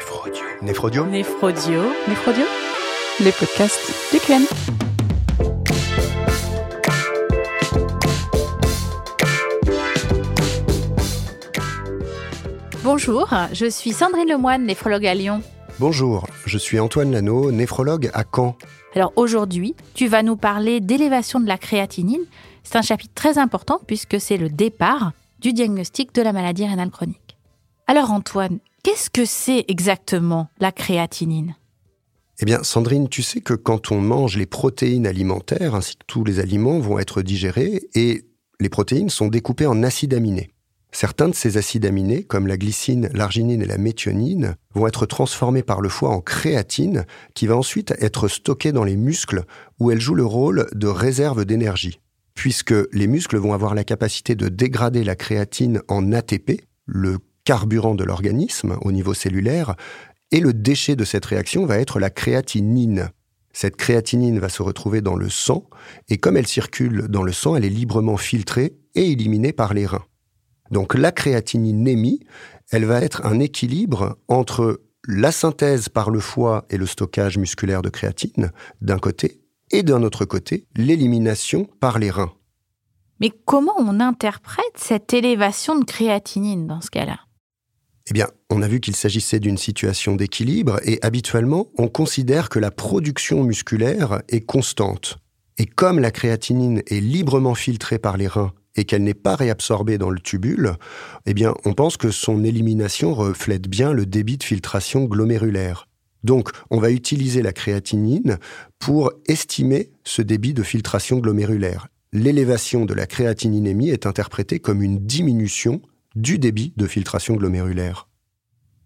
Néphrodio. Néphrodio Néphrodio. Néphrodio Les podcasts du QN. Bonjour, je suis Sandrine Lemoine, néphrologue à Lyon. Bonjour, je suis Antoine Lano, néphrologue à Caen. Alors aujourd'hui, tu vas nous parler d'élévation de la créatinine. C'est un chapitre très important puisque c'est le départ du diagnostic de la maladie rénale chronique. Alors Antoine, qu'est-ce que c'est exactement la créatinine? Eh bien, Sandrine, tu sais que quand on mange les protéines alimentaires, ainsi que tous les aliments vont être digérés, et les protéines sont découpées en acides aminés. Certains de ces acides aminés, comme la glycine, l'arginine et la méthionine, vont être transformés par le foie en créatine, qui va ensuite être stockée dans les muscles, où elle joue le rôle de réserve d'énergie. Puisque les muscles vont avoir la capacité de dégrader la créatine en ATP, le carburant de l'organisme au niveau cellulaire, et le déchet de cette réaction va être la créatinine. Cette créatinine va se retrouver dans le sang, et comme elle circule dans le sang, elle est librement filtrée et éliminée par les reins. Donc la créatininémie, elle va être un équilibre entre la synthèse par le foie et le stockage musculaire de créatine d'un côté, et d'un autre côté, l'élimination par les reins. Mais comment on interprète cette élévation de créatinine dans ce cas-là? Eh on a vu qu'il s'agissait d'une situation d'équilibre et habituellement, on considère que la production musculaire est constante. Et comme la créatinine est librement filtrée par les reins et qu'elle n'est pas réabsorbée dans le tubule, eh on pense que son élimination reflète bien le débit de filtration glomérulaire. Donc, on va utiliser la créatinine pour estimer ce débit de filtration glomérulaire. L'élévation de la créatininémie est interprétée comme une diminution du débit de filtration glomérulaire.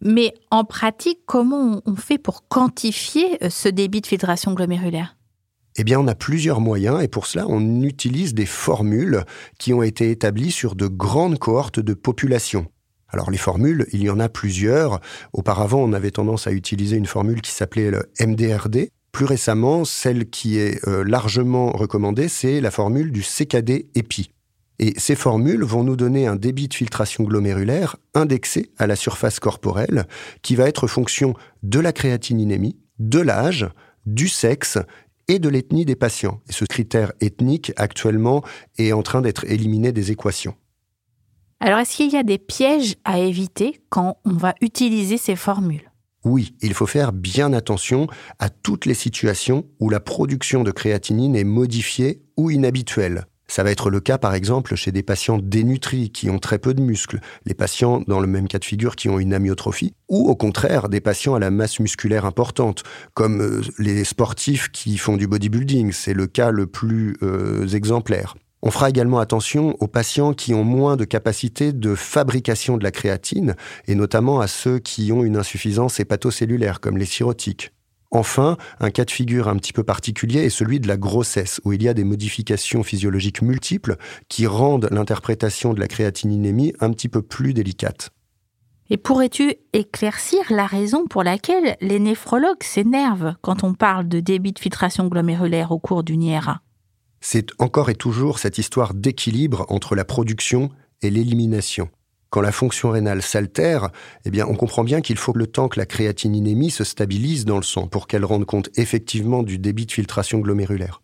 Mais en pratique, comment on fait pour quantifier euh, ce débit de filtration glomérulaire? Eh bien, on a plusieurs moyens et pour cela, on utilise des formules qui ont été établies sur de grandes cohortes de population. Alors, les formules, il y en a plusieurs. Auparavant, on avait tendance à utiliser une formule qui s'appelait le MDRD. Plus récemment, celle qui est euh, largement recommandée, c'est la formule du CKD-EPI. Et ces formules vont nous donner un débit de filtration glomérulaire indexé à la surface corporelle, qui va être fonction de la créatininémie, de l'âge, du sexe et de l'ethnie des patients. Et ce critère ethnique, actuellement, est en train d'être éliminé des équations. Alors, est-ce qu'il y a des pièges à éviter quand on va utiliser ces formules? Oui, il faut faire bien attention à toutes les situations où la production de créatinine est modifiée ou inhabituelle. Ça va être le cas, par exemple, chez des patients dénutris qui ont très peu de muscles, les patients dans le même cas de figure qui ont une amyotrophie, ou au contraire des patients à la masse musculaire importante, comme euh, les sportifs qui font du bodybuilding, c'est le cas le plus euh, exemplaire. On fera également attention aux patients qui ont moins de capacité de fabrication de la créatine, et notamment à ceux qui ont une insuffisance hépatocellulaire, comme les cirrhotiques. Enfin, un cas de figure un petit peu particulier est celui de la grossesse, où il y a des modifications physiologiques multiples qui rendent l'interprétation de la créatininémie un petit peu plus délicate. Et pourrais-tu éclaircir la raison pour laquelle les néphrologues s'énervent quand on parle de débit de filtration glomérulaire au cours d'une IRA C'est encore et toujours cette histoire d'équilibre entre la production et l'élimination quand la fonction rénale s'altère, eh bien, on comprend bien qu'il faut le temps que la créatininémie se stabilise dans le sang pour qu'elle rende compte effectivement du débit de filtration glomérulaire.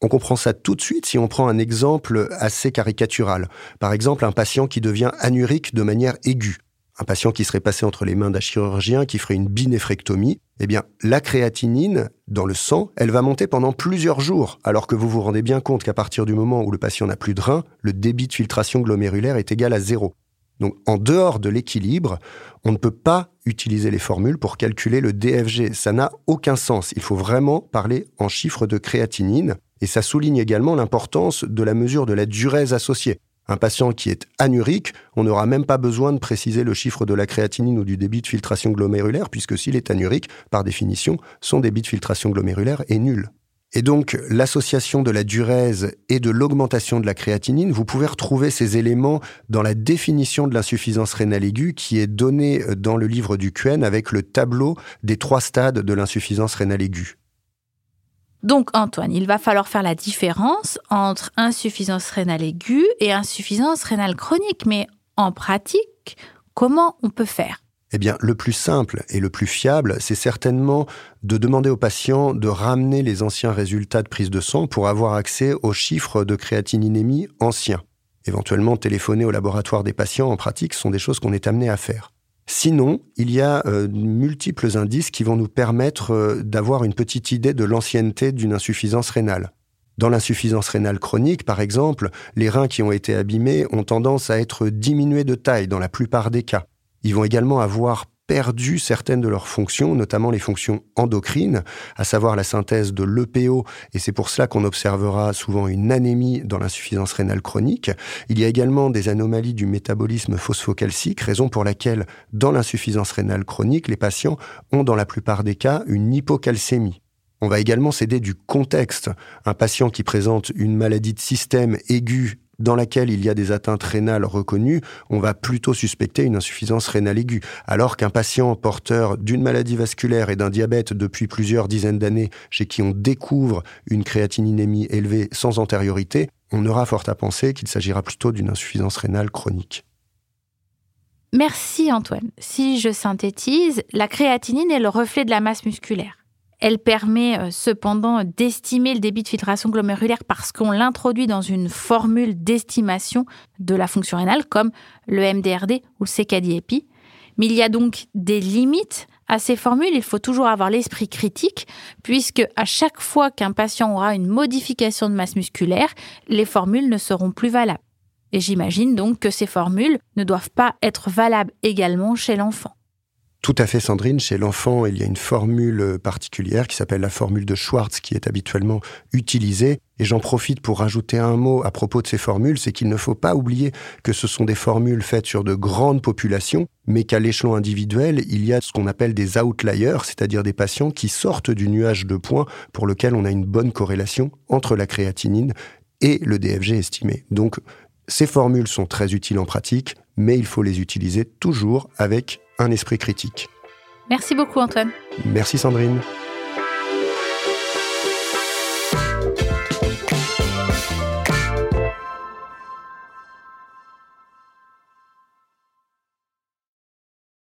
On comprend ça tout de suite si on prend un exemple assez caricatural. Par exemple, un patient qui devient anurique de manière aiguë. Un patient qui serait passé entre les mains d'un chirurgien qui ferait une binéphrectomie. Eh bien, la créatinine dans le sang, elle va monter pendant plusieurs jours, alors que vous vous rendez bien compte qu'à partir du moment où le patient n'a plus de rein, le débit de filtration glomérulaire est égal à zéro. Donc en dehors de l'équilibre, on ne peut pas utiliser les formules pour calculer le DFG. Ça n'a aucun sens. Il faut vraiment parler en chiffres de créatinine. Et ça souligne également l'importance de la mesure de la durée associée. Un patient qui est anurique, on n'aura même pas besoin de préciser le chiffre de la créatinine ou du débit de filtration glomérulaire, puisque s'il est anurique, par définition, son débit de filtration glomérulaire est nul. Et donc, l'association de la durèse et de l'augmentation de la créatinine, vous pouvez retrouver ces éléments dans la définition de l'insuffisance rénale aiguë qui est donnée dans le livre du QN avec le tableau des trois stades de l'insuffisance rénale aiguë. Donc, Antoine, il va falloir faire la différence entre insuffisance rénale aiguë et insuffisance rénale chronique. Mais en pratique, comment on peut faire? Eh bien, le plus simple et le plus fiable, c'est certainement de demander aux patients de ramener les anciens résultats de prise de sang pour avoir accès aux chiffres de créatininémie anciens. Éventuellement, téléphoner au laboratoire des patients en pratique sont des choses qu'on est amené à faire. Sinon, il y a euh, multiples indices qui vont nous permettre euh, d'avoir une petite idée de l'ancienneté d'une insuffisance rénale. Dans l'insuffisance rénale chronique, par exemple, les reins qui ont été abîmés ont tendance à être diminués de taille dans la plupart des cas. Ils vont également avoir perdu certaines de leurs fonctions, notamment les fonctions endocrines, à savoir la synthèse de l'EPO, et c'est pour cela qu'on observera souvent une anémie dans l'insuffisance rénale chronique. Il y a également des anomalies du métabolisme phosphocalcique, raison pour laquelle, dans l'insuffisance rénale chronique, les patients ont dans la plupart des cas une hypocalcémie. On va également s'aider du contexte. Un patient qui présente une maladie de système aiguë dans laquelle il y a des atteintes rénales reconnues, on va plutôt suspecter une insuffisance rénale aiguë. Alors qu'un patient porteur d'une maladie vasculaire et d'un diabète depuis plusieurs dizaines d'années, chez qui on découvre une créatininémie élevée sans antériorité, on aura fort à penser qu'il s'agira plutôt d'une insuffisance rénale chronique. Merci Antoine. Si je synthétise, la créatinine est le reflet de la masse musculaire. Elle permet euh, cependant d'estimer le débit de filtration glomérulaire parce qu'on l'introduit dans une formule d'estimation de la fonction rénale comme le MDRD ou le CKD-EPI. Mais il y a donc des limites à ces formules. Il faut toujours avoir l'esprit critique puisque à chaque fois qu'un patient aura une modification de masse musculaire, les formules ne seront plus valables. Et j'imagine donc que ces formules ne doivent pas être valables également chez l'enfant. Tout à fait, Sandrine. Chez l'enfant, il y a une formule particulière qui s'appelle la formule de Schwartz qui est habituellement utilisée. Et j'en profite pour rajouter un mot à propos de ces formules, c'est qu'il ne faut pas oublier que ce sont des formules faites sur de grandes populations, mais qu'à l'échelon individuel, il y a ce qu'on appelle des outliers, c'est-à-dire des patients qui sortent du nuage de points pour lequel on a une bonne corrélation entre la créatinine et le DFG estimé. Donc, ces formules sont très utiles en pratique, mais il faut les utiliser toujours avec un esprit critique. Merci beaucoup Antoine. Merci Sandrine.